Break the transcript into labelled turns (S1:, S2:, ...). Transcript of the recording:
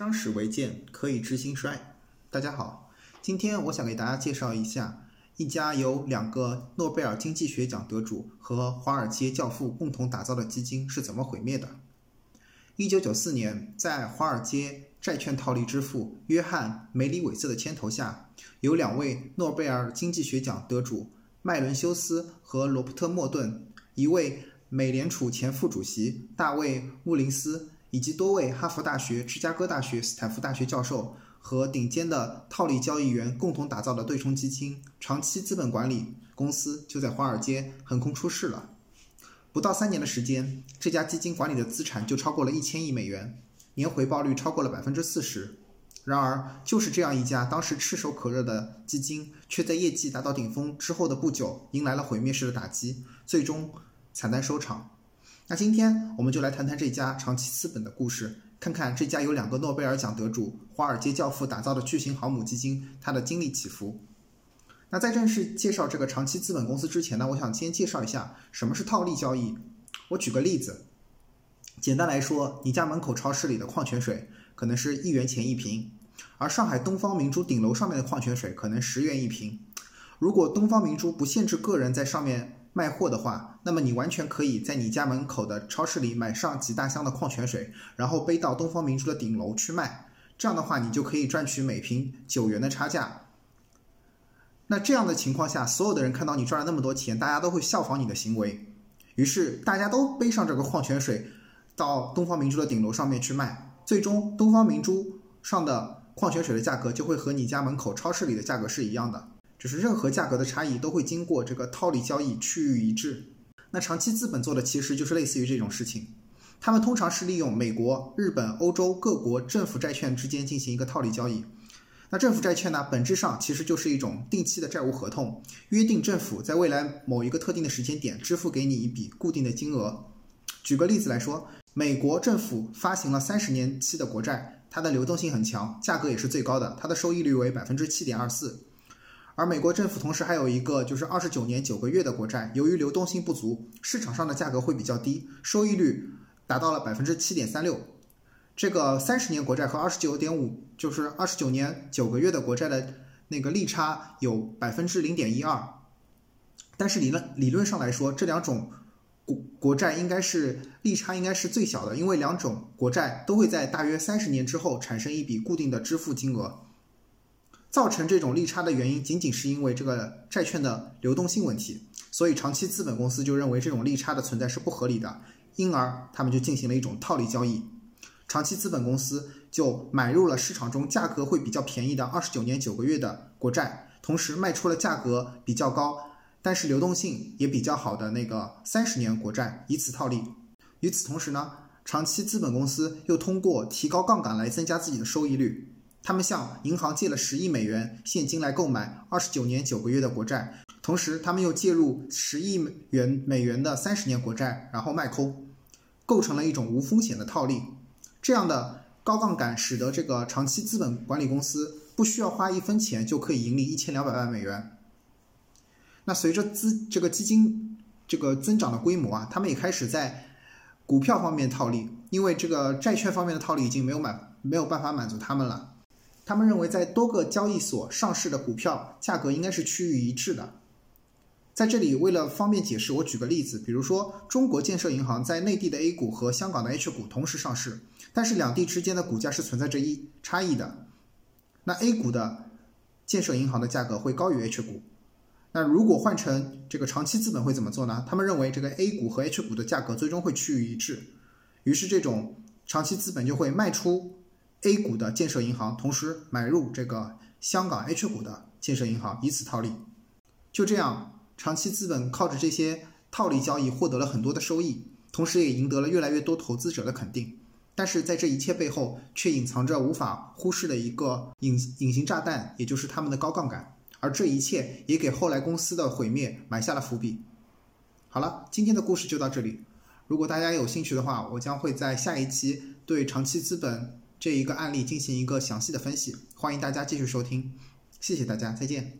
S1: 伤史为鉴，可以知兴衰。大家好，今天我想给大家介绍一下一家由两个诺贝尔经济学奖得主和华尔街教父共同打造的基金是怎么毁灭的。一九九四年，在华尔街债券套利之父约翰·梅里韦瑟的牵头下，有两位诺贝尔经济学奖得主麦伦修斯和罗伯特·莫顿，一位美联储前副主席大卫·穆林斯。以及多位哈佛大学、芝加哥大学、斯坦福大学教授和顶尖的套利交易员共同打造的对冲基金长期资本管理公司，就在华尔街横空出世了。不到三年的时间，这家基金管理的资产就超过了一千亿美元，年回报率超过了百分之四十。然而，就是这样一家当时炙手可热的基金，却在业绩达到顶峰之后的不久，迎来了毁灭式的打击，最终惨淡收场。那今天我们就来谈谈这家长期资本的故事，看看这家有两个诺贝尔奖得主、华尔街教父打造的巨型航母基金它的经历起伏。那在正式介绍这个长期资本公司之前呢，我想先介绍一下什么是套利交易。我举个例子，简单来说，你家门口超市里的矿泉水可能是一元钱一瓶，而上海东方明珠顶楼上面的矿泉水可能十元一瓶。如果东方明珠不限制个人在上面。卖货的话，那么你完全可以在你家门口的超市里买上几大箱的矿泉水，然后背到东方明珠的顶楼去卖。这样的话，你就可以赚取每瓶九元的差价。那这样的情况下，所有的人看到你赚了那么多钱，大家都会效仿你的行为。于是大家都背上这个矿泉水，到东方明珠的顶楼上面去卖。最终，东方明珠上的矿泉水的价格就会和你家门口超市里的价格是一样的。就是任何价格的差异都会经过这个套利交易趋于一致。那长期资本做的其实就是类似于这种事情，他们通常是利用美国、日本、欧洲各国政府债券之间进行一个套利交易。那政府债券呢，本质上其实就是一种定期的债务合同，约定政府在未来某一个特定的时间点支付给你一笔固定的金额。举个例子来说，美国政府发行了三十年期的国债，它的流动性很强，价格也是最高的，它的收益率为百分之七点二四。而美国政府同时还有一个就是二十九年九个月的国债，由于流动性不足，市场上的价格会比较低，收益率达到了百分之七点三六。这个三十年国债和二十九点五，就是二十九年九个月的国债的那个利差有百分之零点一二。但是理论理论上来说，这两种国国债应该是利差应该是最小的，因为两种国债都会在大约三十年之后产生一笔固定的支付金额。造成这种利差的原因，仅仅是因为这个债券的流动性问题，所以长期资本公司就认为这种利差的存在是不合理的，因而他们就进行了一种套利交易。长期资本公司就买入了市场中价格会比较便宜的二十九年九个月的国债，同时卖出了价格比较高，但是流动性也比较好的那个三十年国债，以此套利。与此同时呢，长期资本公司又通过提高杠杆来增加自己的收益率。他们向银行借了十亿美元现金来购买二十九年九个月的国债，同时他们又借入十亿美元美元的三十年国债，然后卖空，构成了一种无风险的套利。这样的高杠杆使得这个长期资本管理公司不需要花一分钱就可以盈利一千两百万美元。那随着资这个基金这个增长的规模啊，他们也开始在股票方面套利，因为这个债券方面的套利已经没有满没有办法满足他们了。他们认为，在多个交易所上市的股票价格应该是趋于一致的。在这里，为了方便解释，我举个例子，比如说，中国建设银行在内地的 A 股和香港的 H 股同时上市，但是两地之间的股价是存在着一差异的。那 A 股的建设银行的价格会高于 H 股。那如果换成这个长期资本会怎么做呢？他们认为，这个 A 股和 H 股的价格最终会趋于一致，于是这种长期资本就会卖出。A 股的建设银行，同时买入这个香港 H 股的建设银行，以此套利。就这样，长期资本靠着这些套利交易获得了很多的收益，同时也赢得了越来越多投资者的肯定。但是在这一切背后，却隐藏着无法忽视的一个隐隐形炸弹，也就是他们的高杠杆。而这一切也给后来公司的毁灭埋下了伏笔。好了，今天的故事就到这里。如果大家有兴趣的话，我将会在下一期对长期资本。这一个案例进行一个详细的分析，欢迎大家继续收听，谢谢大家，再见。